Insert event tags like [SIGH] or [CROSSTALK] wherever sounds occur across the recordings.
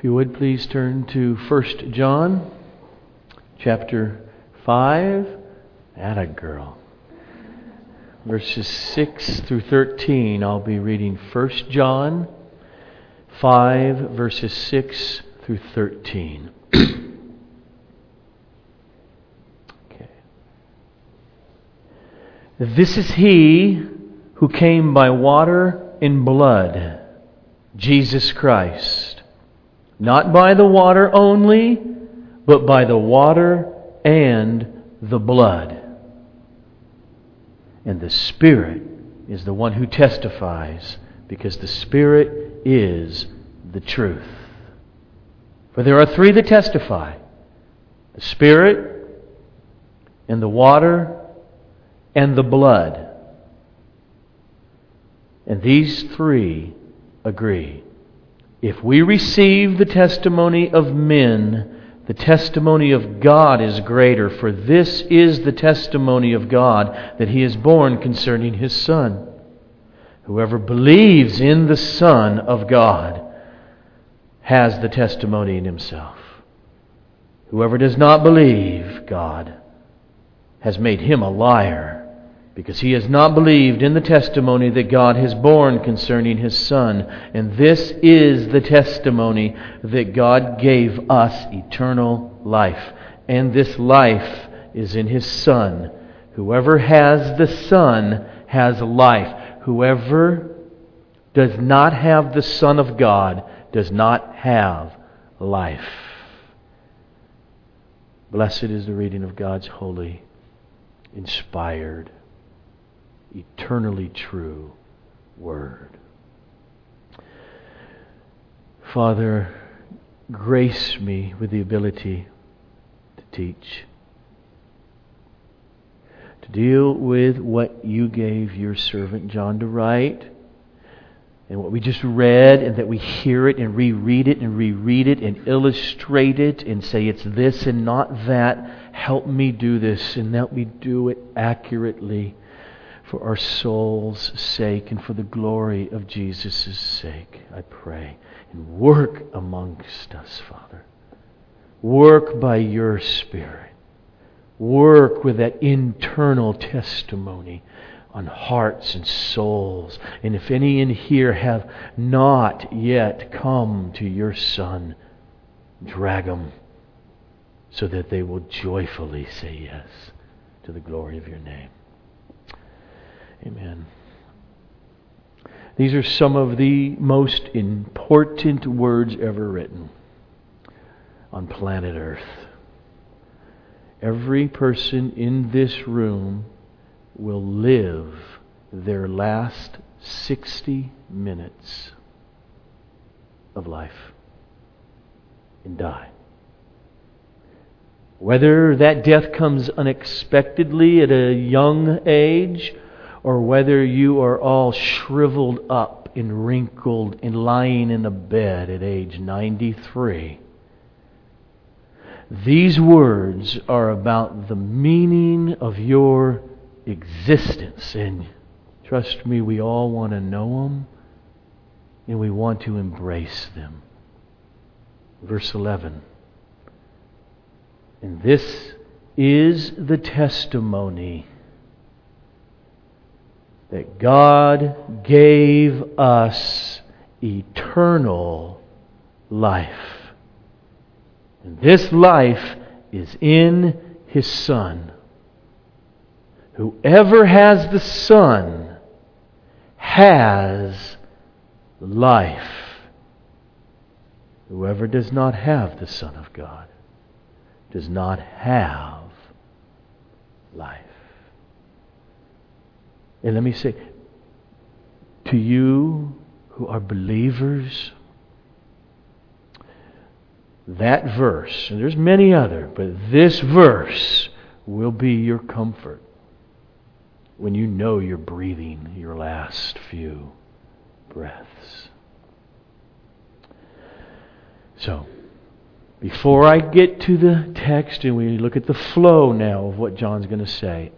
If you would please turn to 1 John chapter 5. At a girl. Verses 6 through 13. I'll be reading 1 John 5, verses 6 through 13. [CLEARS THROAT] okay. This is he who came by water and blood, Jesus Christ not by the water only, but by the water and the blood. And the Spirit is the one who testifies, because the Spirit is the truth. For there are three that testify the Spirit, and the water, and the blood. And these three agree. If we receive the testimony of men, the testimony of God is greater, for this is the testimony of God that He is born concerning His Son. Whoever believes in the Son of God has the testimony in himself. Whoever does not believe God has made him a liar because he has not believed in the testimony that God has borne concerning his Son. And this is the testimony that God gave us eternal life. And this life is in his Son. Whoever has the Son has life. Whoever does not have the Son of God does not have life. Blessed is the reading of God's holy, inspired, eternally true Word. Father, grace me with the ability to teach, to deal with what you gave your servant John to write, and what we just read, and that we hear it and reread it and reread it and illustrate it and say it's this and not that. Help me do this and help me do it accurately for our soul's sake and for the glory of Jesus' sake, I pray. And work amongst us, Father. Work by your Spirit. Work with that internal testimony on hearts and souls. And if any in here have not yet come to your Son, drag them so that they will joyfully say yes to the glory of your name. Amen. These are some of the most important words ever written on planet Earth. Every person in this room will live their last 60 minutes of life and die. Whether that death comes unexpectedly at a young age or whether you are all shriveled up and wrinkled and lying in a bed at age 93. These words are about the meaning of your existence. And trust me, we all want to know them and we want to embrace them. Verse 11. And this is the testimony that God gave us eternal life. And this life is in His Son. Whoever has the Son has life. Whoever does not have the Son of God does not have life. And let me say, to you who are believers, that verse, and there's many other, but this verse will be your comfort when you know you're breathing your last few breaths. So, before I get to the text and we look at the flow now of what John's going to say,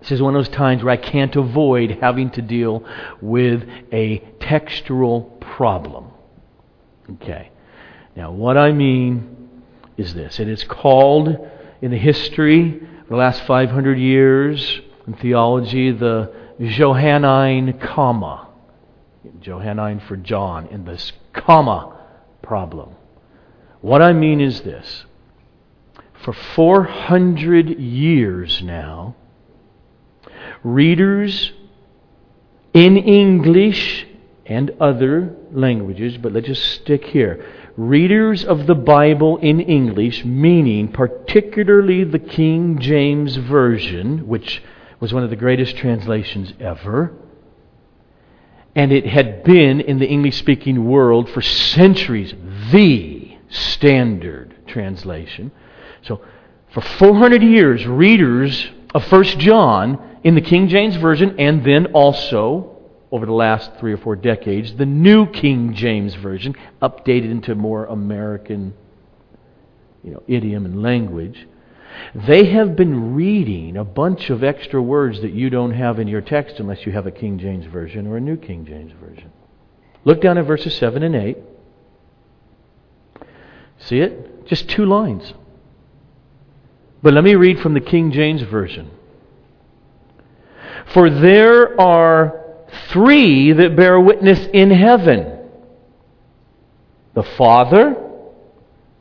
this is one of those times where I can't avoid having to deal with a textual problem. Okay. Now, what I mean is this it is called in the history of the last 500 years in theology the Johannine comma. Johannine for John, in this comma problem. What I mean is this. For 400 years now, readers in English and other languages, but let's just stick here. Readers of the Bible in English, meaning particularly the King James Version, which was one of the greatest translations ever, and it had been in the English speaking world for centuries the standard translation. So, for 400 years, readers of 1 John in the King James Version, and then also over the last three or four decades, the New King James Version, updated into more American you know, idiom and language, they have been reading a bunch of extra words that you don't have in your text unless you have a King James Version or a New King James Version. Look down at verses 7 and 8. See it? Just two lines. But let me read from the King James Version. For there are three that bear witness in heaven the Father,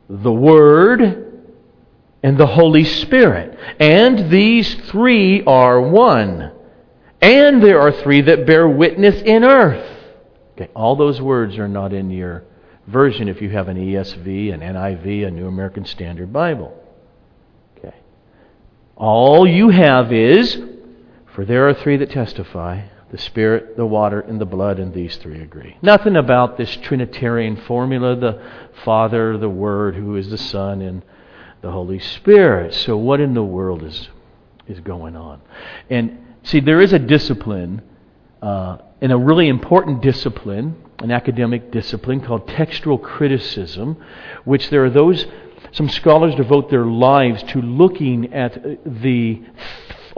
the Word, and the Holy Spirit. And these three are one. And there are three that bear witness in earth. Okay, all those words are not in your version if you have an ESV, an NIV, a New American Standard Bible. Okay. All you have is, for there are three that testify the Spirit, the water, and the blood, and these three agree. Nothing about this Trinitarian formula the Father, the Word, who is the Son, and the Holy Spirit. So, what in the world is, is going on? And see, there is a discipline, uh, and a really important discipline, an academic discipline called textual criticism, which there are those, some scholars devote their lives to looking at the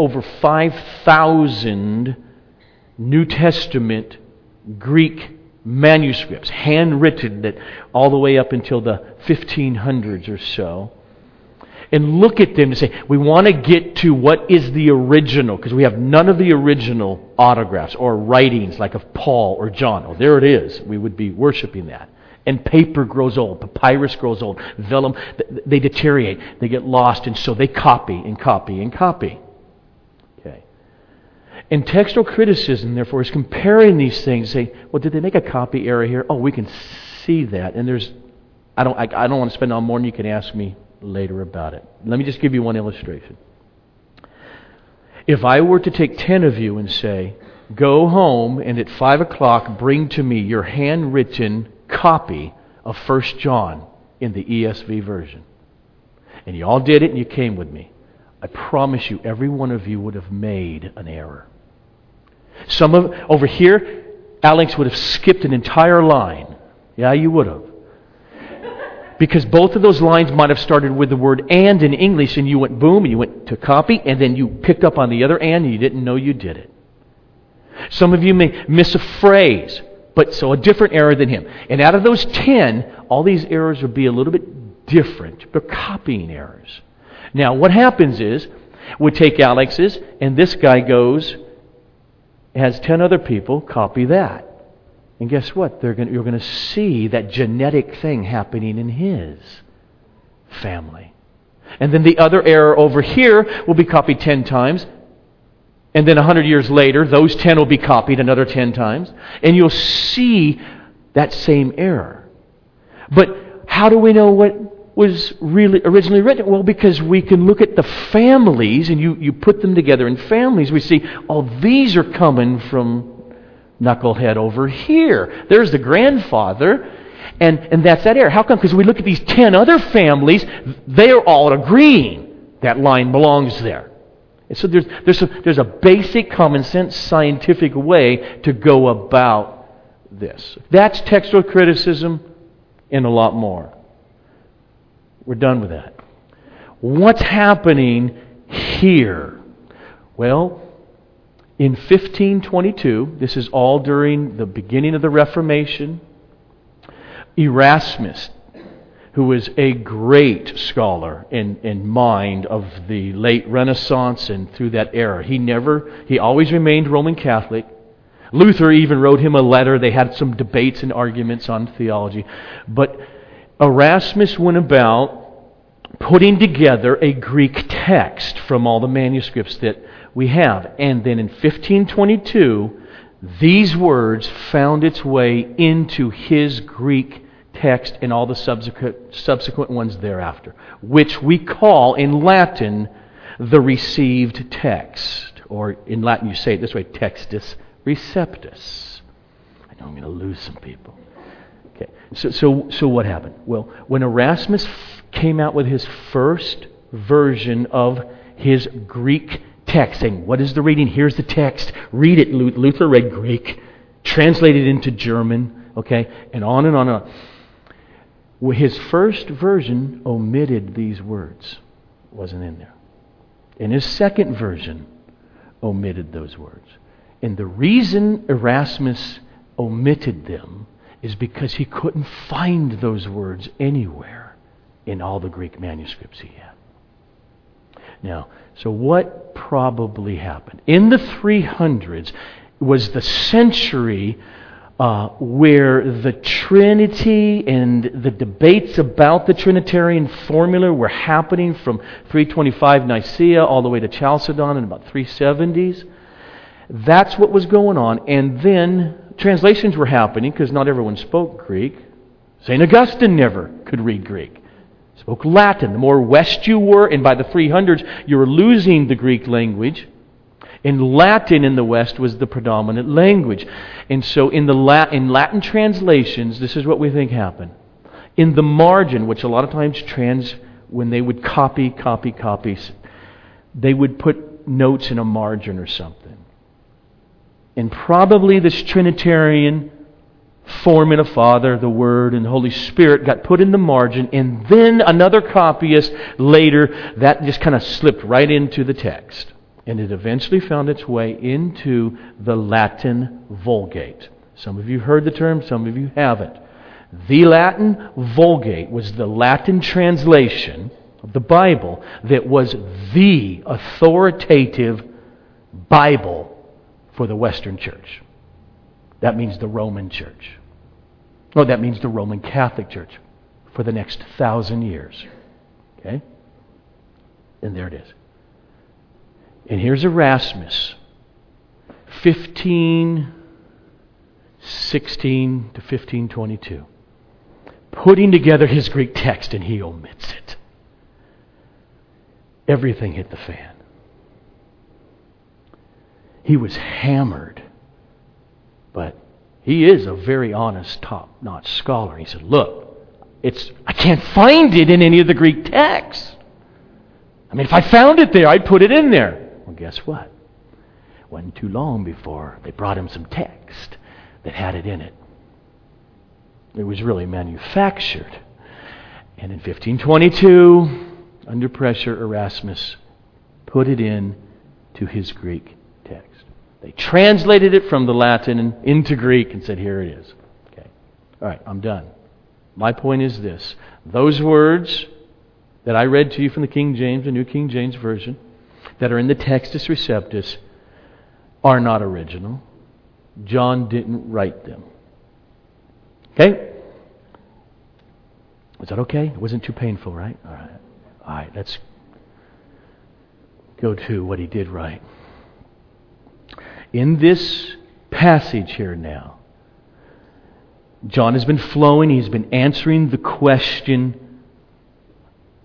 over 5,000 New Testament Greek manuscripts, handwritten that all the way up until the 1500s or so and look at them and say, we want to get to what is the original, because we have none of the original autographs or writings like of Paul or John. Oh, there it is. We would be worshiping that. And paper grows old, papyrus grows old, vellum, they deteriorate, they get lost, and so they copy and copy and copy. And textual criticism, therefore, is comparing these things, saying, well, did they make a copy error here? Oh, we can see that. And there's, I don't, I, I don't want to spend all morning. You can ask me later about it. Let me just give you one illustration. If I were to take 10 of you and say, Go home and at 5 o'clock bring to me your handwritten copy of 1 John in the ESV version, and you all did it and you came with me, I promise you, every one of you would have made an error. Some of over here, Alex would have skipped an entire line. Yeah, you would have. Because both of those lines might have started with the word and in English, and you went boom, and you went to copy, and then you picked up on the other and, and you didn't know you did it. Some of you may miss a phrase, but so a different error than him. And out of those ten, all these errors would be a little bit different. They're copying errors. Now, what happens is, we take Alex's, and this guy goes, has ten other people copy that. And guess what? Gonna, you're going to see that genetic thing happening in his family. And then the other error over here will be copied 10 times. And then 100 years later, those 10 will be copied another 10 times. And you'll see that same error. But how do we know what was really originally written? Well, because we can look at the families and you, you put them together in families. We see, oh, these are coming from knucklehead over here. There's the grandfather, and, and that's that error. How come? Because we look at these ten other families, they're all agreeing that line belongs there. And so there's, there's, a, there's a basic common sense scientific way to go about this. That's textual criticism and a lot more. We're done with that. What's happening here? Well, in 1522, this is all during the beginning of the Reformation, Erasmus, who was a great scholar in, in mind of the late Renaissance and through that era. He never, he always remained Roman Catholic. Luther even wrote him a letter. They had some debates and arguments on theology. But Erasmus went about putting together a Greek text from all the manuscripts that we have. And then in 1522, these words found its way into his Greek text and all the subsequent, subsequent ones thereafter, which we call in Latin the received text. Or in Latin, you say it this way textus receptus. I know I'm going to lose some people. Okay, so, so, so what happened? Well, when Erasmus came out with his first version of his Greek text, saying, What is the reading? Here's the text. Read it. Luther read Greek, translated into German, okay, and on and on and on. His first version omitted these words, wasn't in there. In his second version, omitted those words. And the reason Erasmus omitted them is because he couldn't find those words anywhere in all the Greek manuscripts he had. Now, so what probably happened? In the 300s was the century uh, where the Trinity and the debates about the Trinitarian formula were happening from 325 Nicaea all the way to Chalcedon in about 370s. That's what was going on. And then translations were happening because not everyone spoke Greek. St. Augustine never could read Greek. Spoke Latin. The more west you were, and by the 300s, you were losing the Greek language. And Latin in the West was the predominant language. And so in, the La- in Latin translations, this is what we think happened. In the margin, which a lot of times trans, when they would copy, copy, copies, they would put notes in a margin or something. And probably this Trinitarian form in a Father, the Word, and the Holy Spirit got put in the margin, and then another copyist later, that just kind of slipped right into the text. And it eventually found its way into the Latin Vulgate. Some of you heard the term, some of you haven't. The Latin Vulgate was the Latin translation of the Bible that was the authoritative Bible for the Western Church. That means the Roman Church. No, that means the Roman Catholic Church for the next thousand years. Okay? And there it is. And here's Erasmus, 15, 16 to 1522, putting together his Greek text, and he omits it. Everything hit the fan. He was hammered, but he is a very honest, top notch scholar. He said, Look, it's, I can't find it in any of the Greek texts. I mean, if I found it there, I'd put it in there. Well, guess what? It wasn't too long before they brought him some text that had it in it. It was really manufactured. And in 1522, under pressure, Erasmus put it in to his Greek. They translated it from the Latin into Greek and said, here it is. Okay. All right, I'm done. My point is this those words that I read to you from the King James, the New King James Version, that are in the Textus Receptus are not original. John didn't write them. Okay? Was that okay? It wasn't too painful, right? All right. All right, let's go to what he did write. In this passage here now, John has been flowing, he's been answering the question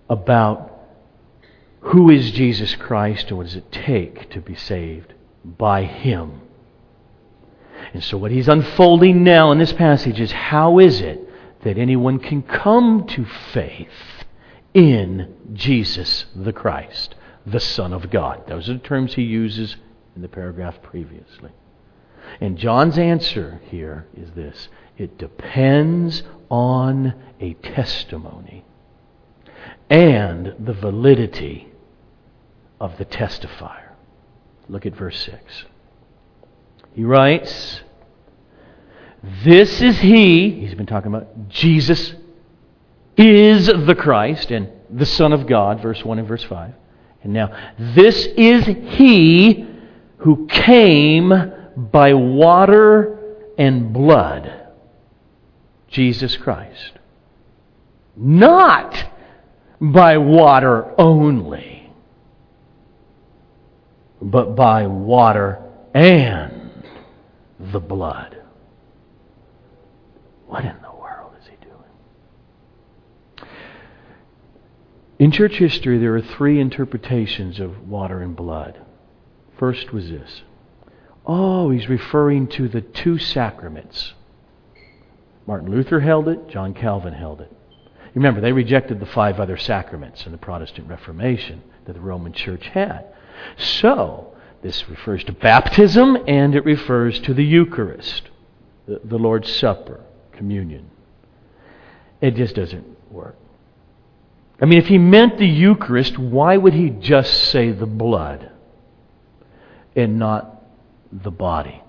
about who is Jesus Christ and what does it take to be saved by Him? And so, what he's unfolding now in this passage is how is it that anyone can come to faith in Jesus the Christ, the Son of God? Those are the terms he uses in the paragraph previously. And John's answer here is this it depends on a testimony and the validity of the testifier. Look at verse 6. He writes, This is he, he's been talking about Jesus is the Christ and the Son of God, verse 1 and verse 5. And now, this is he who came by water and blood, Jesus Christ. Not by water only, but by water and the blood. What in the world is he doing? In church history, there are three interpretations of water and blood. First was this Oh, he's referring to the two sacraments. Martin Luther held it, John Calvin held it. Remember, they rejected the five other sacraments in the Protestant Reformation that the Roman Church had. So, this refers to baptism and it refers to the Eucharist, the, the Lord's Supper, communion. It just doesn't work. I mean, if he meant the Eucharist, why would he just say the blood and not the body?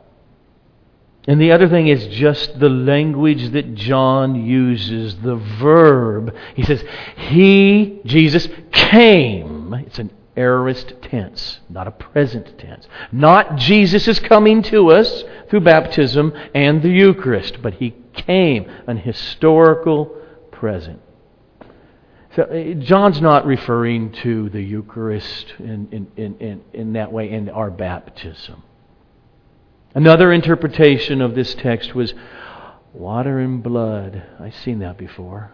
And the other thing is just the language that John uses, the verb. He says, He, Jesus, came. It's an aorist tense, not a present tense. Not Jesus is coming to us through baptism and the Eucharist, but He came, an historical present. So uh, John's not referring to the Eucharist in, in, in, in, in that way in our baptism. Another interpretation of this text was water and blood. I've seen that before.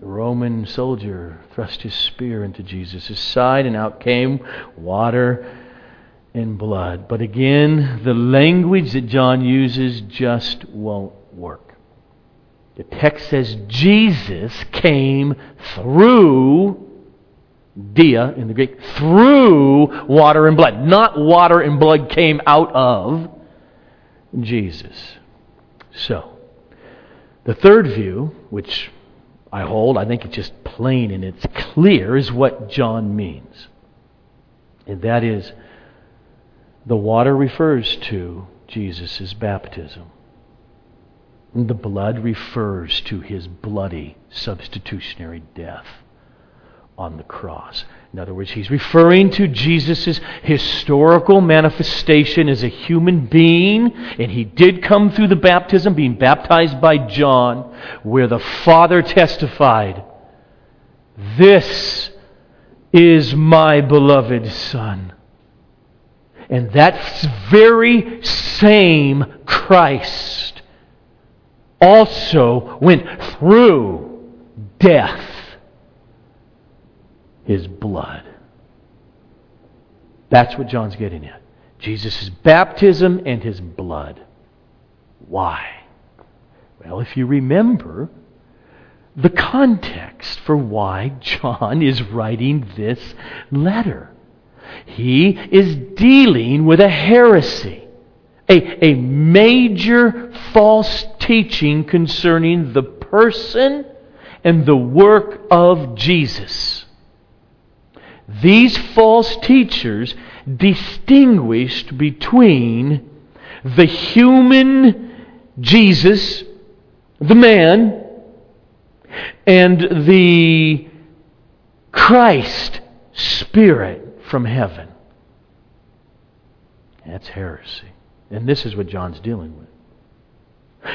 The Roman soldier thrust his spear into Jesus' side, and out came water and blood. But again, the language that John uses just won't work. The text says Jesus came through dia in the Greek, through water and blood. Not water and blood came out of Jesus. So, the third view, which I hold, I think it's just plain and it's clear, is what John means. And that is the water refers to Jesus' baptism. The blood refers to his bloody substitutionary death on the cross. In other words, he's referring to Jesus' historical manifestation as a human being, and he did come through the baptism, being baptized by John, where the Father testified, This is my beloved Son. And that very same Christ also went through death his blood. That's what John's getting at. Jesus' baptism and his blood. Why? Well, if you remember the context for why John is writing this letter, he is dealing with a heresy, a, a major false teaching concerning the person and the work of Jesus. These false teachers distinguished between the human Jesus, the man, and the Christ Spirit from heaven. That's heresy. And this is what John's dealing with.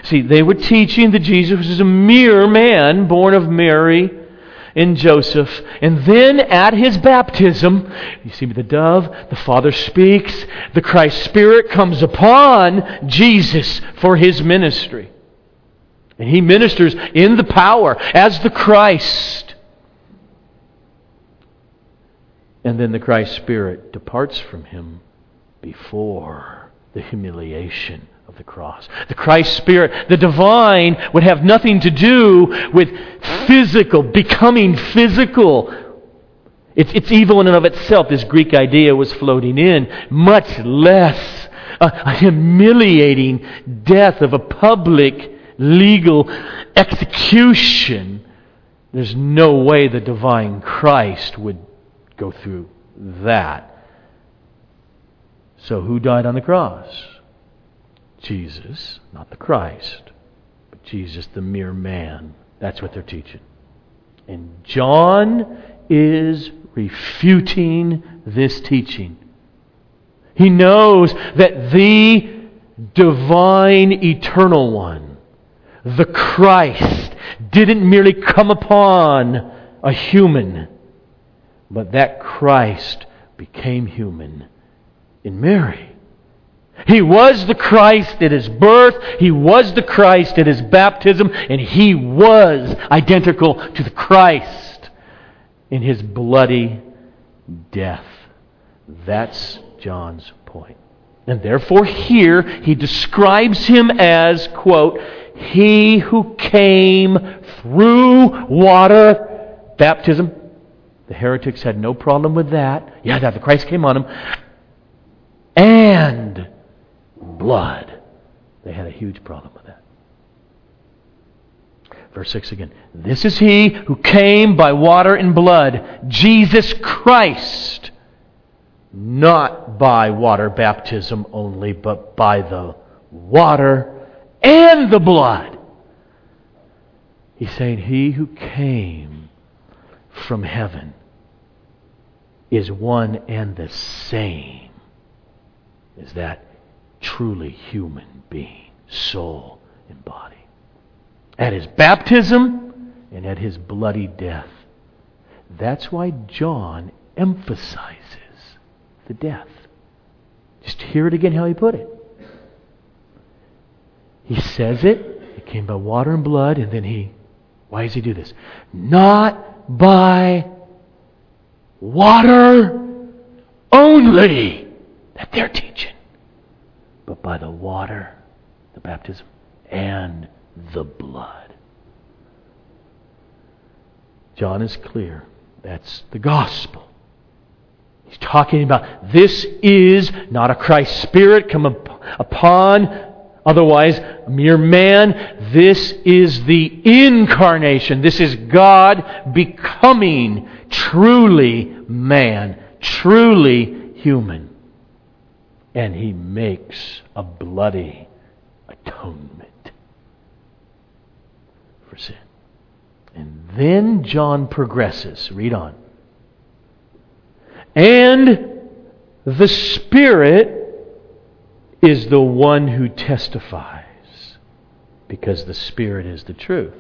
See, they were teaching that Jesus was a mere man born of Mary and Joseph. And then at his baptism, you see the dove, the Father speaks, the Christ Spirit comes upon Jesus for his ministry. And he ministers in the power as the Christ. And then the Christ Spirit departs from him before the humiliation of the cross. The Christ Spirit, the divine, would have nothing to do with physical, becoming physical. It's, it's evil in and of itself. This Greek idea was floating in, much less a, a humiliating death of a public legal execution. There's no way the divine Christ would go through that. So, who died on the cross? Jesus, not the Christ, but Jesus, the mere man. That's what they're teaching. And John is refuting this teaching. He knows that the divine eternal one, the Christ, didn't merely come upon a human, but that Christ became human in Mary. He was the Christ at his birth, he was the Christ at his baptism, and he was identical to the Christ in his bloody death. That's John's point. And therefore, here he describes him as, quote, he who came through water baptism. The heretics had no problem with that. Yeah, that the Christ came on him. And blood. They had a huge problem with that. Verse 6 again. This is he who came by water and blood, Jesus Christ. Not by water baptism only, but by the water and the blood. He's saying, He who came from heaven is one and the same as that truly human being, soul and body. At his baptism and at his bloody death. That's why John emphasizes the death. Just hear it again how he put it. He says it, it came by water and blood, and then he, why does he do this? Not by water only that they're teaching but by the water, the baptism, and the blood. John is clear. That's the gospel. He's talking about this is not a Christ spirit come upon otherwise a mere man. This is the incarnation. This is God becoming truly man, truly human and he makes a bloody atonement for sin. And then John progresses. Read on. And the Spirit is the one who testifies, because the Spirit is the truth.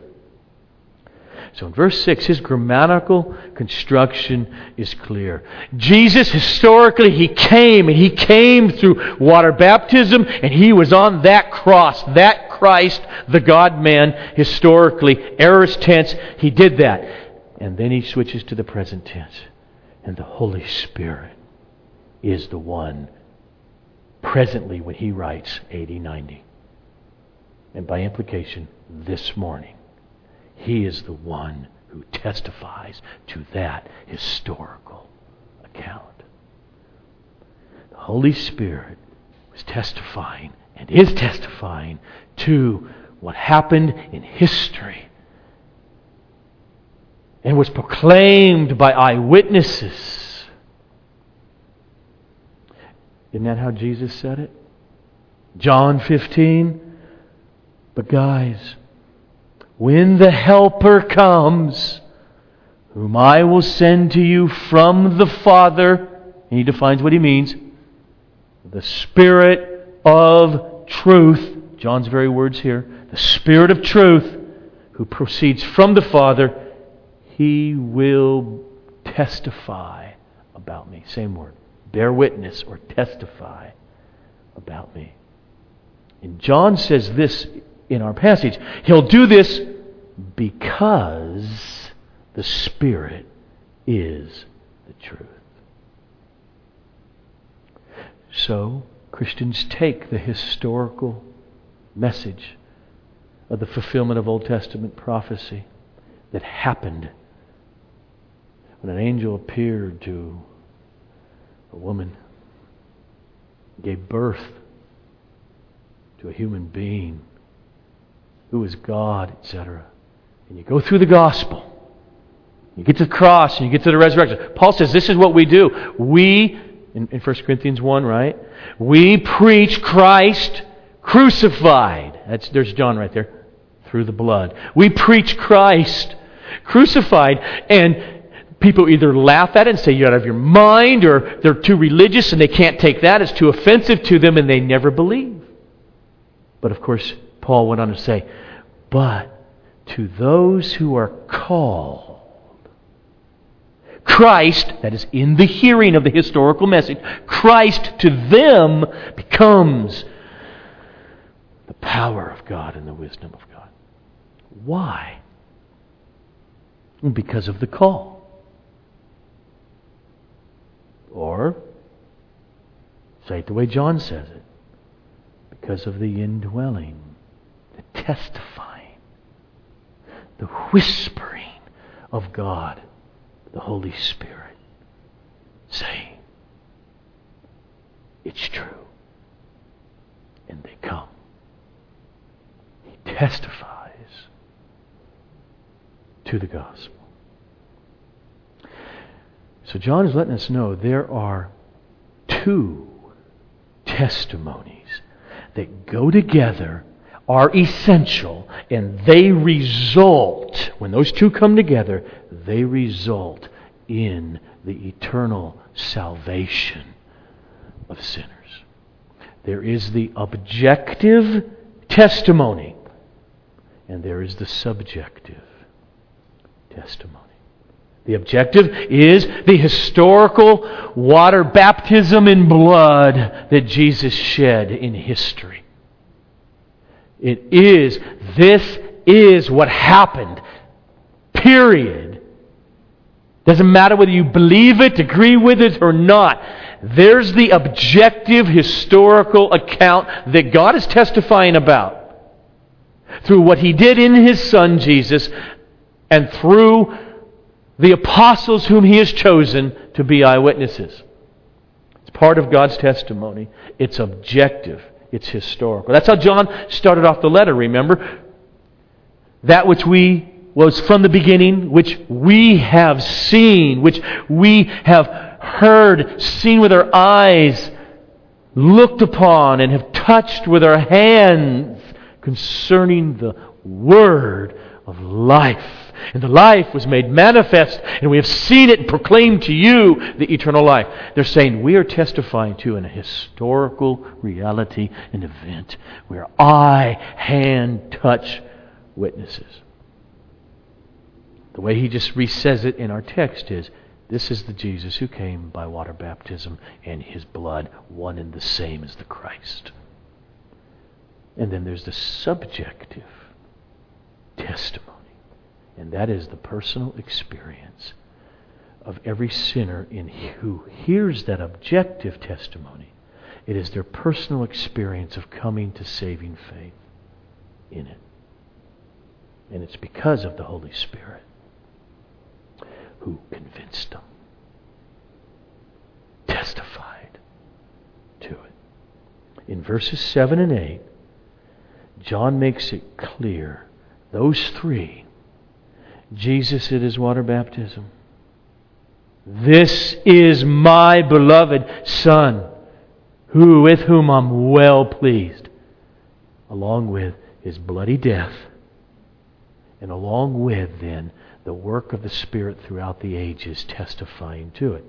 So in verse 6, his grammatical construction is clear. Jesus, historically, he came, and he came through water baptism, and he was on that cross, that Christ, the God man, historically, aorist tense, he did that. And then he switches to the present tense. And the Holy Spirit is the one presently when he writes 80 90. And by implication, this morning. He is the one who testifies to that historical account. The Holy Spirit was testifying and is testifying to what happened in history and was proclaimed by eyewitnesses. Isn't that how Jesus said it? John 15. But, guys, when the Helper comes, whom I will send to you from the Father, and he defines what he means the Spirit of truth, John's very words here, the Spirit of truth, who proceeds from the Father, he will testify about me. Same word. Bear witness or testify about me. And John says this in our passage. He'll do this because the Spirit is the truth. So, Christians take the historical message of the fulfillment of Old Testament prophecy that happened when an angel appeared to a woman, gave birth to a human being who is God, etc. And you go through the gospel. You get to the cross and you get to the resurrection. Paul says this is what we do. We, in, in 1 Corinthians 1, right? We preach Christ crucified. That's, there's John right there. Through the blood. We preach Christ crucified. And people either laugh at it and say you're out of your mind, or they're too religious and they can't take that. It's too offensive to them and they never believe. But of course, Paul went on to say, But to those who are called, Christ, that is in the hearing of the historical message, Christ to them becomes the power of God and the wisdom of God. Why? Because of the call. Or, say it the way John says it, because of the indwelling, testifying, the whispering of God, the Holy Spirit, saying, It's true. And they come. He testifies to the gospel. So John is letting us know there are two testimonies that go together, are essential, and they result, when those two come together, they result in the eternal salvation of sinners. There is the objective testimony, and there is the subjective testimony. The objective is the historical water baptism in blood that Jesus shed in history. It is, this is what happened. Period. Doesn't matter whether you believe it, agree with it, or not. There's the objective historical account that God is testifying about through what He did in His Son Jesus and through the apostles whom he has chosen to be eyewitnesses. It's part of God's testimony. It's objective. It's historical. That's how John started off the letter, remember? That which we was from the beginning, which we have seen, which we have heard, seen with our eyes, looked upon, and have touched with our hands concerning the word of life. And the life was made manifest, and we have seen it and proclaimed to you the eternal life. They're saying we are testifying to an historical reality, an event. We're eye, hand, touch witnesses. The way he just resays it in our text is this is the Jesus who came by water baptism, and his blood one and the same as the Christ. And then there's the subjective testimony. And that is the personal experience of every sinner in who hears that objective testimony. It is their personal experience of coming to saving faith in it. And it's because of the Holy Spirit who convinced them, testified to it. In verses 7 and 8, John makes it clear those three Jesus at his water baptism. This is my beloved Son, who with whom I'm well pleased, along with his bloody death, and along with then the work of the Spirit throughout the ages testifying to it.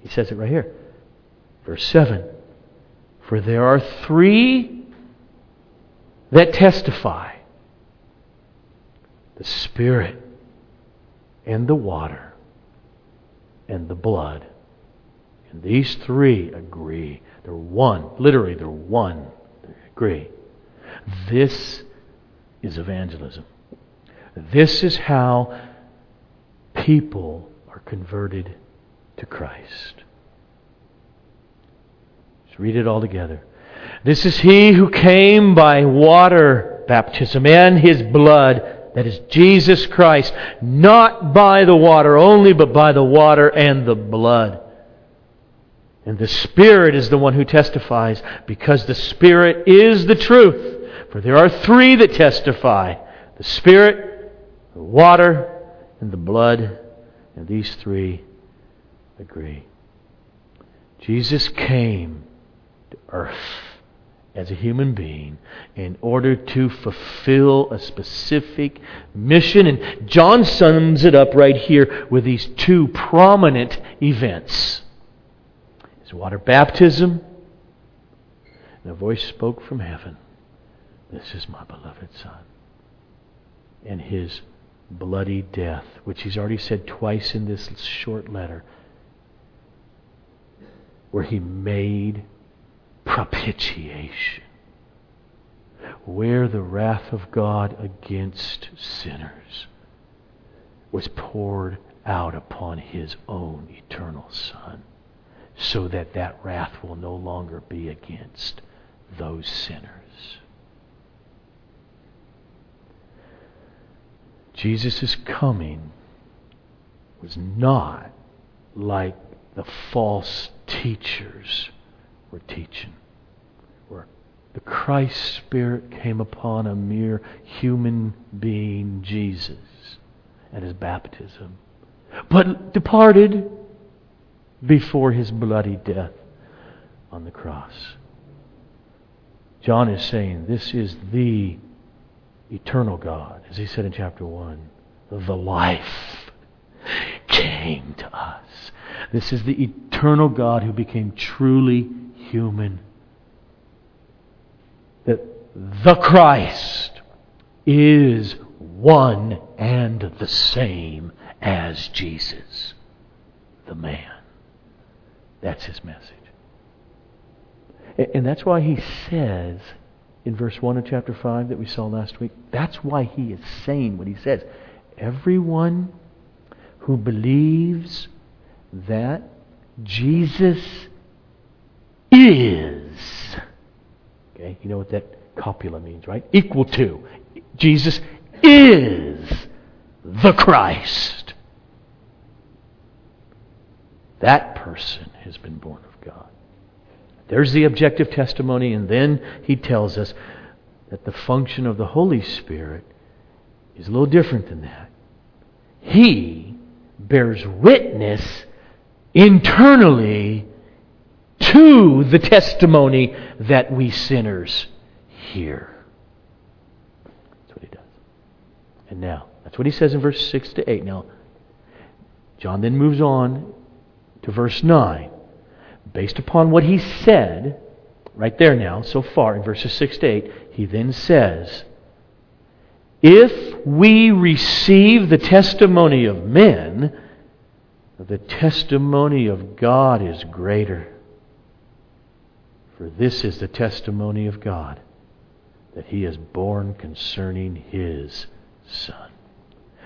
He says it right here. Verse 7 For there are three that testify the Spirit and the water and the blood. And these three agree. They're one. Literally, they're one. They agree. This is evangelism. This is how people are converted to Christ. Let's read it all together. This is he who came by water baptism and his blood that is Jesus Christ, not by the water only, but by the water and the blood. And the Spirit is the one who testifies, because the Spirit is the truth. For there are three that testify the Spirit, the water, and the blood. And these three agree. Jesus came to earth as a human being in order to fulfill a specific mission. And John sums it up right here with these two prominent events his water baptism, and a voice spoke from heaven This is my beloved Son. And his bloody death, which he's already said twice in this short letter, where he made propitiation, where the wrath of God against sinners was poured out upon his own eternal Son, so that that wrath will no longer be against those sinners. Jesus' coming was not like the false teachers were teaching, where the Christ Spirit came upon a mere human being, Jesus, at his baptism, but departed before his bloody death on the cross. John is saying this is the eternal God, as he said in chapter 1. The life came to us. This is the eternal God who became truly human. That the Christ is one and the same as Jesus, the man. That's his message. And that's why he says in verse 1 of chapter 5 that we saw last week, that's why he is saying what he says. Everyone who believes that Jesus is, okay, you know what that copula means, right? Equal to. Jesus is the Christ. That person has been born of God. There's the objective testimony, and then he tells us that the function of the Holy Spirit is a little different than that. He bears witness internally to the testimony that we sinners hear. That's what he does. And now, that's what he says in verse 6 to 8. Now, John then moves on to verse 9 based upon what he said, right there now, so far in verses 6 to 8, he then says, If we receive the testimony of men, the testimony of God is greater. For this is the testimony of God, that he is borne concerning his Son.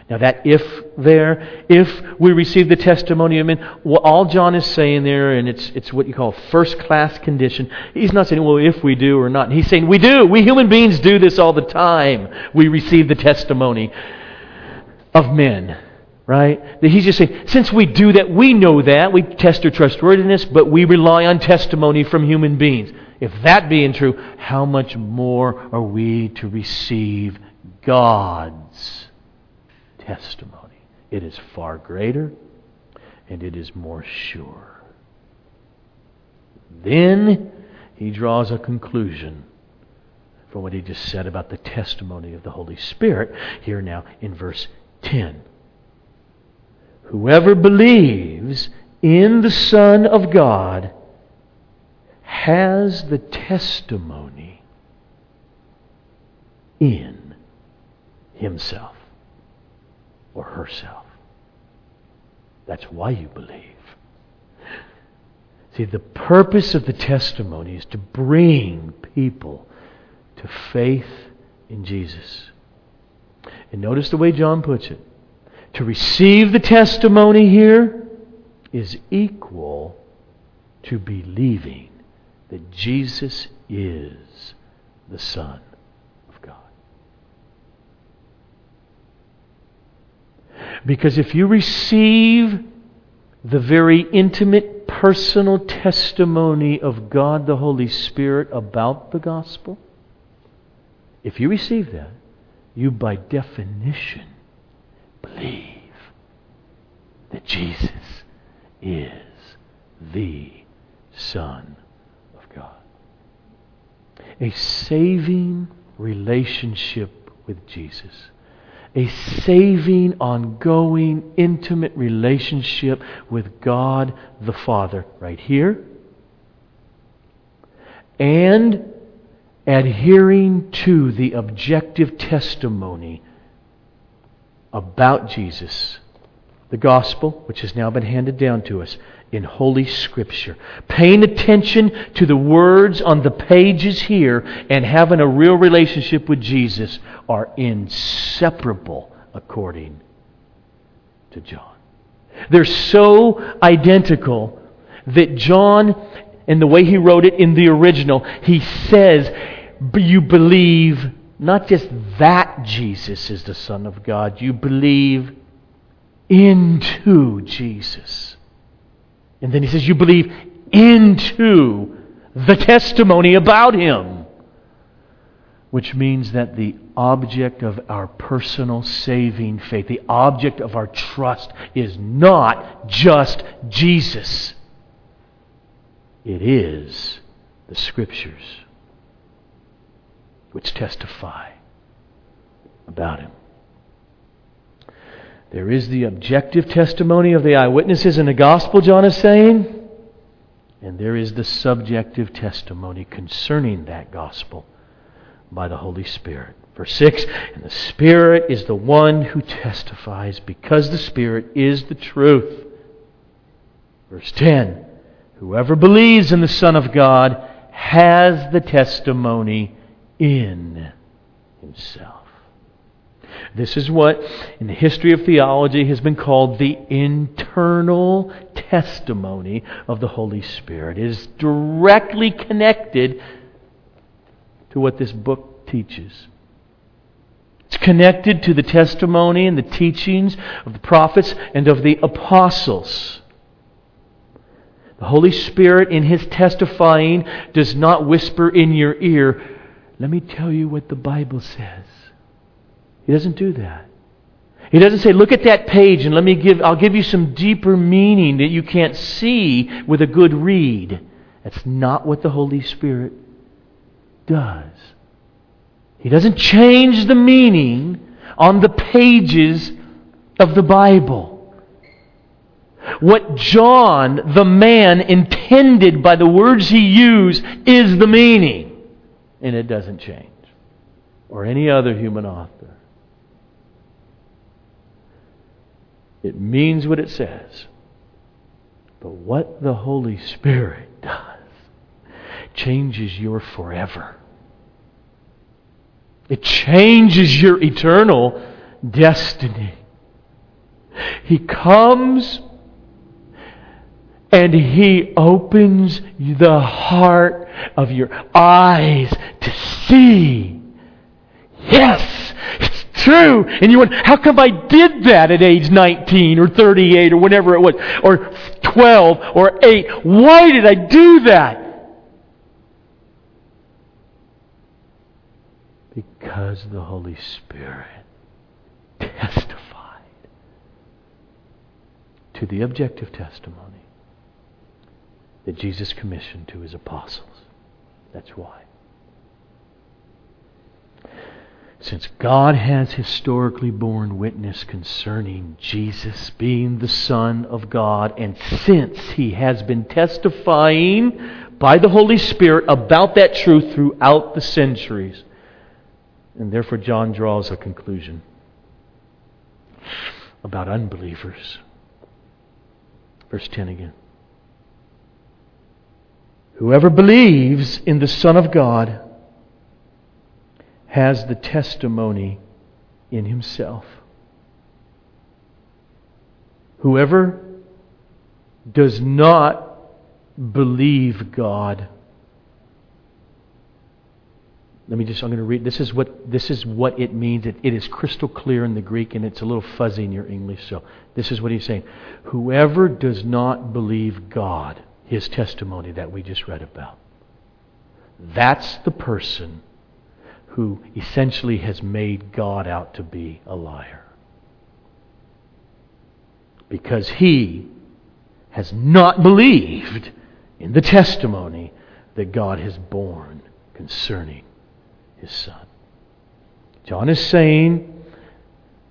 Now, that if there, if we receive the testimony of men, well, all John is saying there, and it's, it's what you call first class condition, he's not saying, well, if we do or not. He's saying, we do. We human beings do this all the time. We receive the testimony of men. Right? That he's just saying, since we do that, we know that. We test their trustworthiness, but we rely on testimony from human beings. If that being true, how much more are we to receive God's testimony. It is far greater and it is more sure. Then he draws a conclusion from what he just said about the testimony of the Holy Spirit here now in verse 10. Whoever believes in the Son of God has the testimony in himself or herself. That's why you believe. See, the purpose of the testimony is to bring people to faith in Jesus. And notice the way John puts it. To receive the testimony here is equal to believing that Jesus is the Son of God. Because if you receive the very intimate, personal testimony of God the Holy Spirit about the gospel, if you receive that, you by definition believe that Jesus is the Son of God. A saving relationship with Jesus. A saving, ongoing, intimate relationship with God the Father. Right here. And adhering to the objective testimony about Jesus, the gospel, which has now been handed down to us in Holy Scripture. Paying attention to the words on the pages here and having a real relationship with Jesus are inseparable according to John. They're so identical that John, in the way he wrote it in the original, he says, You believe not just that Jesus is the Son of God, you believe into Jesus. And then he says, You believe into the testimony about him. Which means that the object of our personal saving faith, the object of our trust, is not just Jesus, it is the Scriptures, which testify about him. There is the objective testimony of the eyewitnesses in the gospel, John is saying, and there is the subjective testimony concerning that gospel by the Holy Spirit. Verse 6 And the Spirit is the one who testifies because the Spirit is the truth. Verse 10 Whoever believes in the Son of God has the testimony in himself. This is what, in the history of theology, has been called the internal testimony of the Holy Spirit. It is directly connected to what this book teaches. It's connected to the testimony and the teachings of the prophets and of the apostles. The Holy Spirit, in His testifying, does not whisper in your ear, Let me tell you what the Bible says. He doesn't do that. He doesn't say, look at that page and let me give, I'll give you some deeper meaning that you can't see with a good read. That's not what the Holy Spirit does. He doesn't change the meaning on the pages of the Bible. What John, the man, intended by the words he used is the meaning. And it doesn't change. Or any other human author. It means what it says. But what the Holy Spirit [LAUGHS] does changes your forever. It changes your eternal destiny. He comes and He opens the heart of your eyes to see. Yes, it's true. And you went, how come I did that at age 19 or 38 or whatever it was, or 12 or 8? Why did I do that? Because the Holy Spirit testified to the objective testimony that Jesus commissioned to his apostles. That's why. Since God has historically borne witness concerning Jesus being the Son of God, and since He has been testifying by the Holy Spirit about that truth throughout the centuries, and therefore John draws a conclusion about unbelievers. Verse 10 again. Whoever believes in the Son of God has the testimony in himself. Whoever does not believe God let me just i'm going to read this is what this is what it means it, it is crystal clear in the greek and it's a little fuzzy in your english so this is what he's saying whoever does not believe god his testimony that we just read about that's the person who essentially has made God out to be a liar. Because he has not believed in the testimony that God has borne concerning his Son. John is saying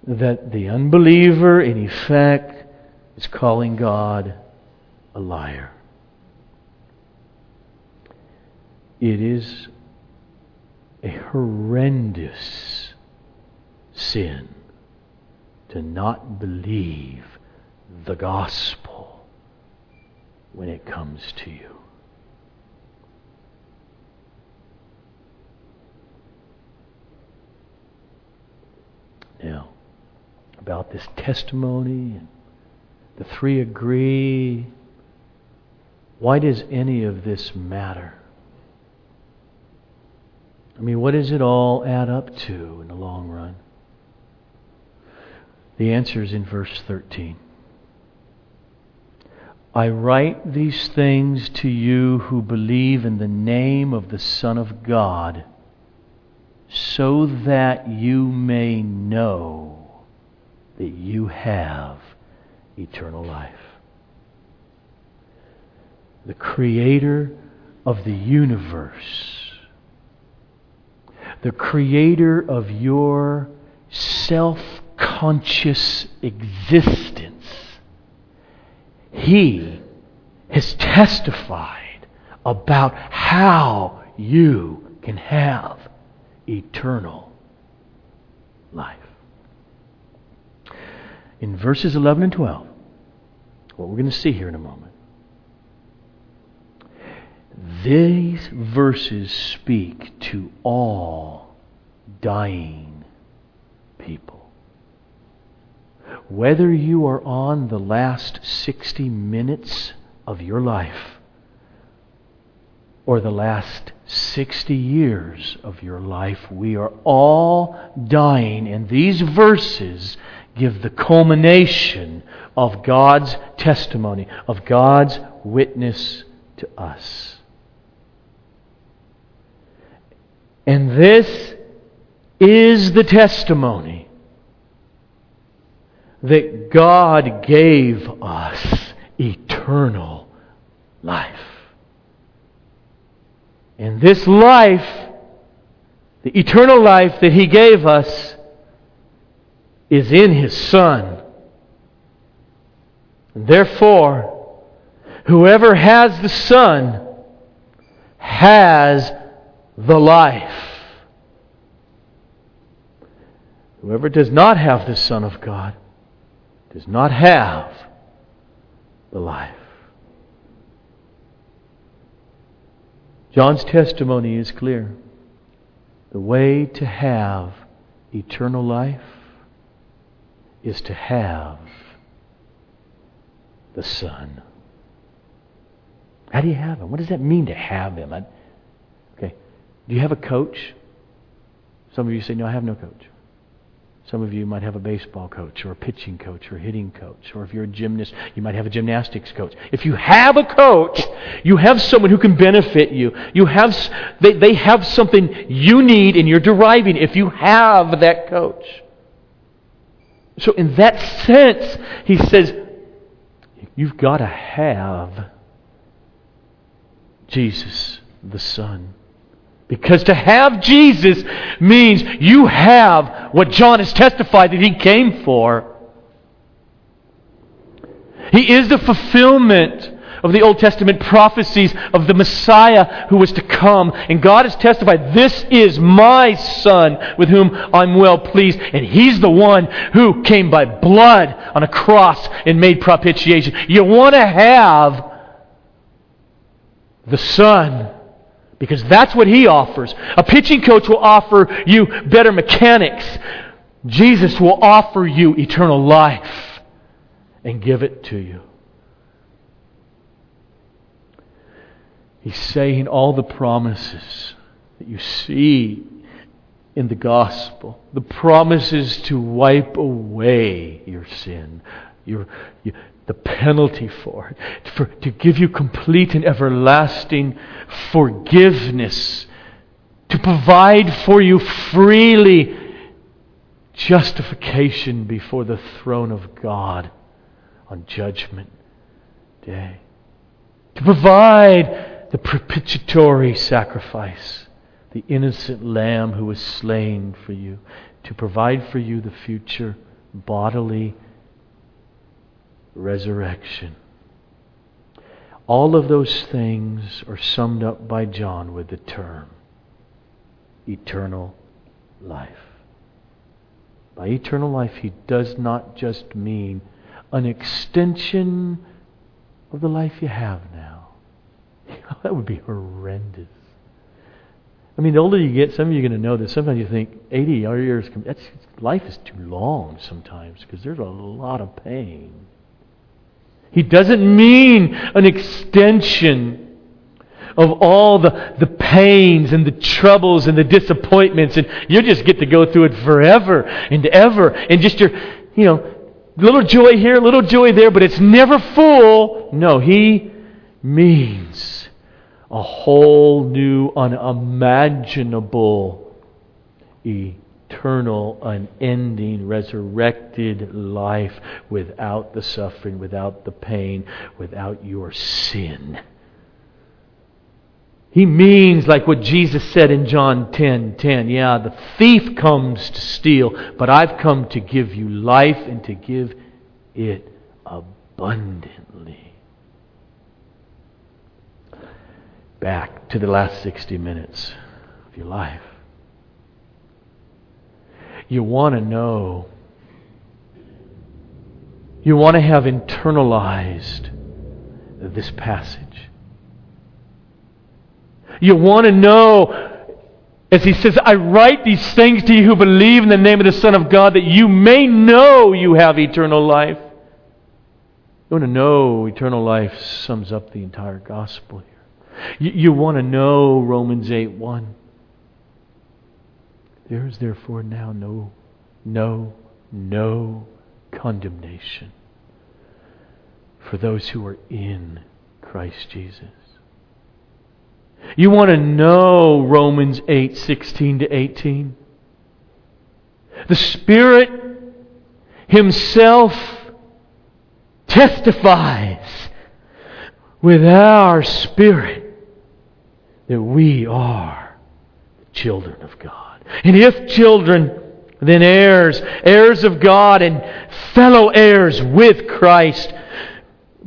that the unbeliever, in effect, is calling God a liar. It is a horrendous sin to not believe the gospel when it comes to you. Now, about this testimony, the three agree. Why does any of this matter? I mean, what does it all add up to in the long run? The answer is in verse 13. I write these things to you who believe in the name of the Son of God, so that you may know that you have eternal life. The Creator of the universe the creator of your self conscious existence. He has testified about how you can have eternal life. In verses 11 and 12, what we're going to see here in a moment, these verses speak to all dying people. Whether you are on the last 60 minutes of your life or the last 60 years of your life, we are all dying, and these verses give the culmination of God's testimony, of God's witness to us. And this is the testimony that God gave us eternal life. And this life, the eternal life that He gave us, is in His Son. And therefore, whoever has the Son has the life. Whoever does not have the Son of God does not have the life. John's testimony is clear. The way to have eternal life is to have the Son. How do you have Him? What does that mean to have Him? I, do you have a coach? Some of you say, No, I have no coach. Some of you might have a baseball coach or a pitching coach or a hitting coach. Or if you're a gymnast, you might have a gymnastics coach. If you have a coach, you have someone who can benefit you. You have, they, they have something you need and you're deriving if you have that coach. So, in that sense, he says, you've got to have Jesus the Son. Because to have Jesus means you have what John has testified that he came for. He is the fulfillment of the Old Testament prophecies of the Messiah who was to come. And God has testified, This is my Son with whom I'm well pleased. And He's the one who came by blood on a cross and made propitiation. You want to have the Son because that's what he offers. A pitching coach will offer you better mechanics. Jesus will offer you eternal life and give it to you. He's saying all the promises that you see in the gospel, the promises to wipe away your sin, your, the penalty for it, for, to give you complete and everlasting forgiveness, to provide for you freely justification before the throne of God on Judgment Day, to provide the propitiatory sacrifice the innocent lamb who was slain for you. To provide for you the future bodily resurrection. All of those things are summed up by John with the term eternal life. By eternal life, he does not just mean an extension of the life you have now. [LAUGHS] that would be horrendous. I mean, the older you get, some of you are going to know this. sometimes you think 80 years, that's, life is too long sometimes because there's a lot of pain. He doesn't mean an extension of all the, the pains and the troubles and the disappointments, and you just get to go through it forever and ever, and just your, you know, little joy here, little joy there, but it's never full. No, he means a whole new, unimaginable, eternal, unending, resurrected life without the suffering, without the pain, without your sin. He means like what Jesus said in John 10 10. Yeah, the thief comes to steal, but I've come to give you life and to give it abundantly. Back to the last 60 minutes of your life. You want to know, you want to have internalized this passage. You want to know, as he says, I write these things to you who believe in the name of the Son of God, that you may know you have eternal life. You want to know eternal life sums up the entire gospel here. You, you want to know Romans 8 1. There is therefore now no, no, no condemnation for those who are in Christ Jesus. You want to know Romans 8 16 to 18? The Spirit Himself testifies with our spirit that we are the children of God. And if children, then heirs, heirs of God and fellow heirs with Christ,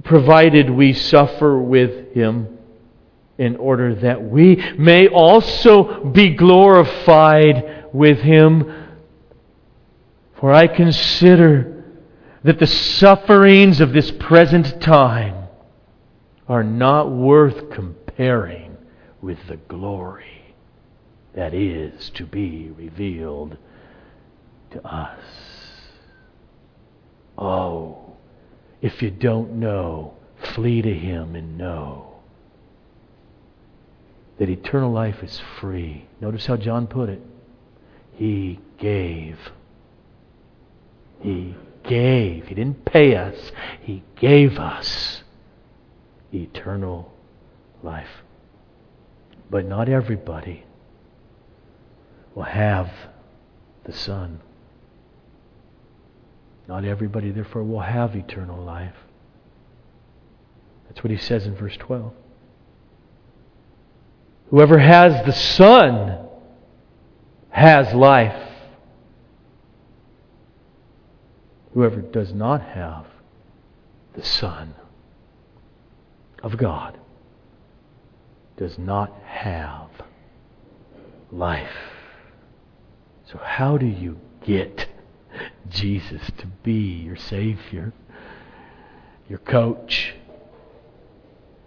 provided we suffer with Him in order that we may also be glorified with him. For I consider that the sufferings of this present time are not worth comparing with the glory that is to be revealed to us. Oh, if you don't know, flee to him and know that eternal life is free. Notice how John put it. He gave. He gave. He didn't pay us, He gave us eternal life. But not everybody will have the Son. Not everybody, therefore, will have eternal life. That's what he says in verse 12. Whoever has the Son has life. Whoever does not have the Son of God does not have life. So, how do you get Jesus to be your Savior, your coach?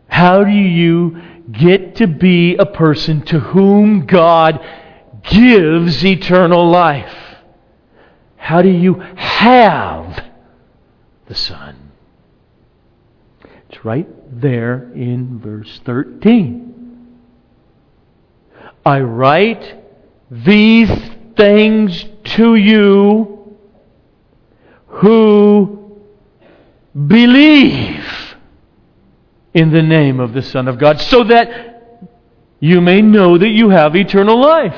How do you get to be a person to whom God gives eternal life? How do you have the Son? It's right there in verse 13. I write these things to you who believe in the name of the Son of God, so that you may know that you have eternal life.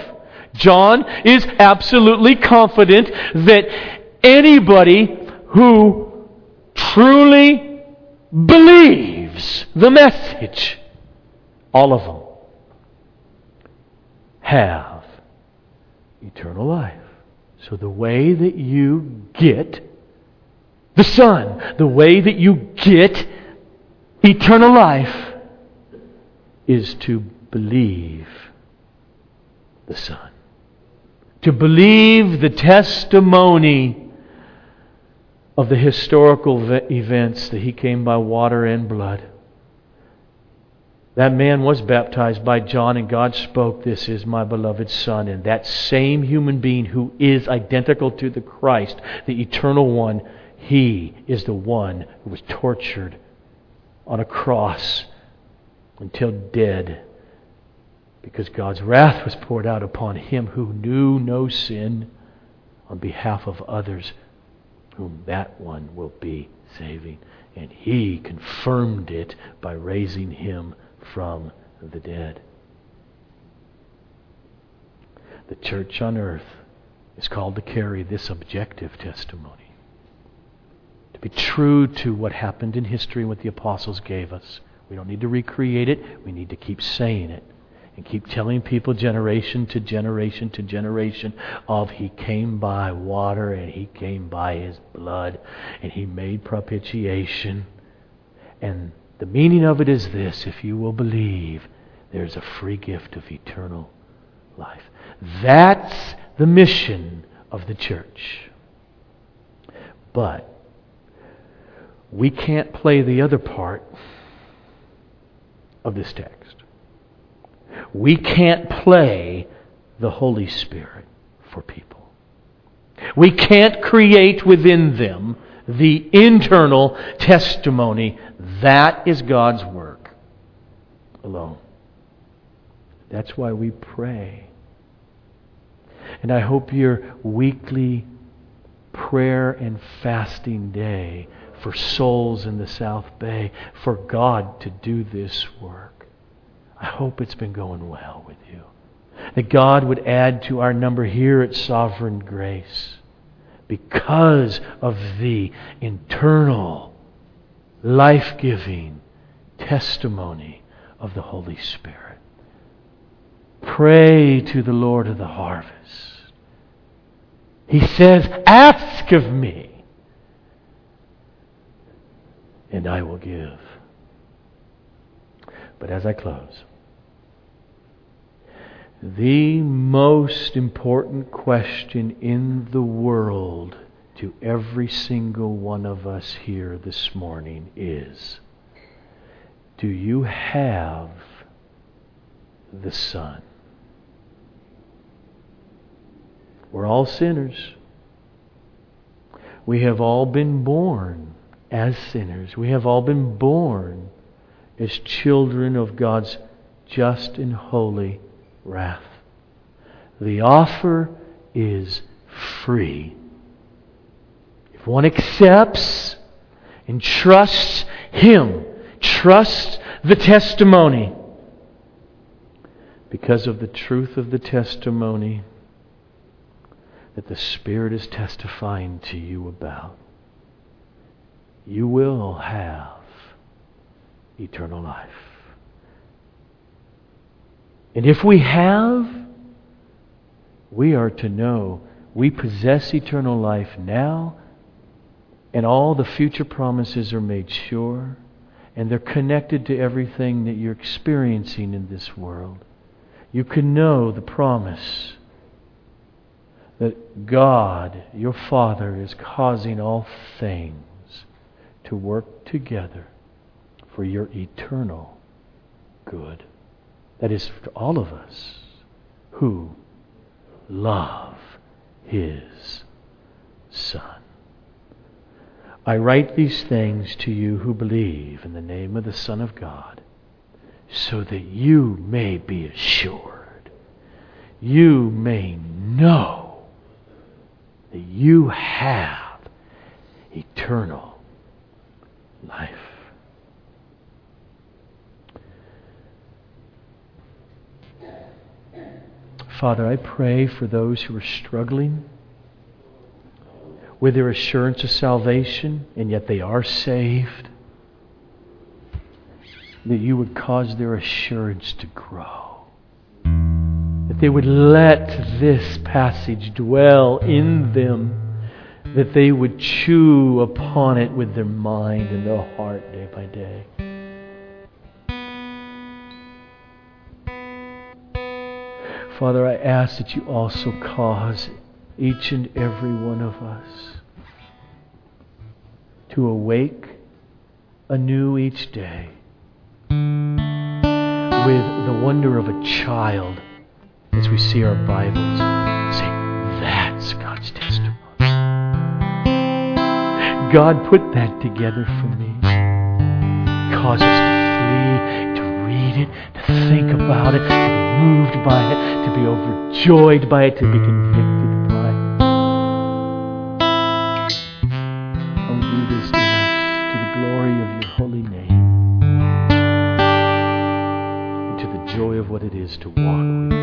John is absolutely confident that anybody who truly believes the message, all of them, have eternal life. So the way that you get the Son, the way that you get eternal life is to believe the Son. To believe the testimony of the historical events that he came by water and blood. That man was baptized by John, and God spoke, This is my beloved Son. And that same human being who is identical to the Christ, the eternal one, he is the one who was tortured on a cross until dead because God's wrath was poured out upon him who knew no sin on behalf of others, whom that one will be saving. And he confirmed it by raising him from the dead. The church on earth is called to carry this objective testimony, to be true to what happened in history and what the apostles gave us. We don't need to recreate it, we need to keep saying it and keep telling people generation to generation to generation of he came by water and he came by his blood and he made propitiation and the meaning of it is this if you will believe there's a free gift of eternal life that's the mission of the church but we can't play the other part of this text we can't play the Holy Spirit for people. We can't create within them the internal testimony. That is God's work alone. That's why we pray. And I hope your weekly prayer and fasting day for souls in the South Bay, for God to do this work. I hope it's been going well with you. That God would add to our number here at Sovereign Grace because of the internal, life giving testimony of the Holy Spirit. Pray to the Lord of the harvest. He says, Ask of me, and I will give. But as I close, the most important question in the world to every single one of us here this morning is Do you have the Son? We're all sinners. We have all been born as sinners. We have all been born as children of God's just and holy wrath. The offer is free. If one accepts and trusts Him, trusts the testimony, because of the truth of the testimony that the Spirit is testifying to you about, you will have eternal life. And if we have, we are to know we possess eternal life now, and all the future promises are made sure, and they're connected to everything that you're experiencing in this world. You can know the promise that God, your Father, is causing all things to work together for your eternal good. That is for all of us who love His Son. I write these things to you who believe in the name of the Son of God, so that you may be assured, you may know that you have eternal life. Father, I pray for those who are struggling with their assurance of salvation, and yet they are saved, that you would cause their assurance to grow, that they would let this passage dwell in them, that they would chew upon it with their mind and their heart day by day. Father, I ask that you also cause each and every one of us to awake anew each day with the wonder of a child as we see our Bibles. Say, that's God's testimony. God put that together for me. Cause us to flee, to read it, to think about it, to be moved by it, to be overjoyed by it, to be convicted this to the glory of your holy name and to the joy of what it is to walk with you.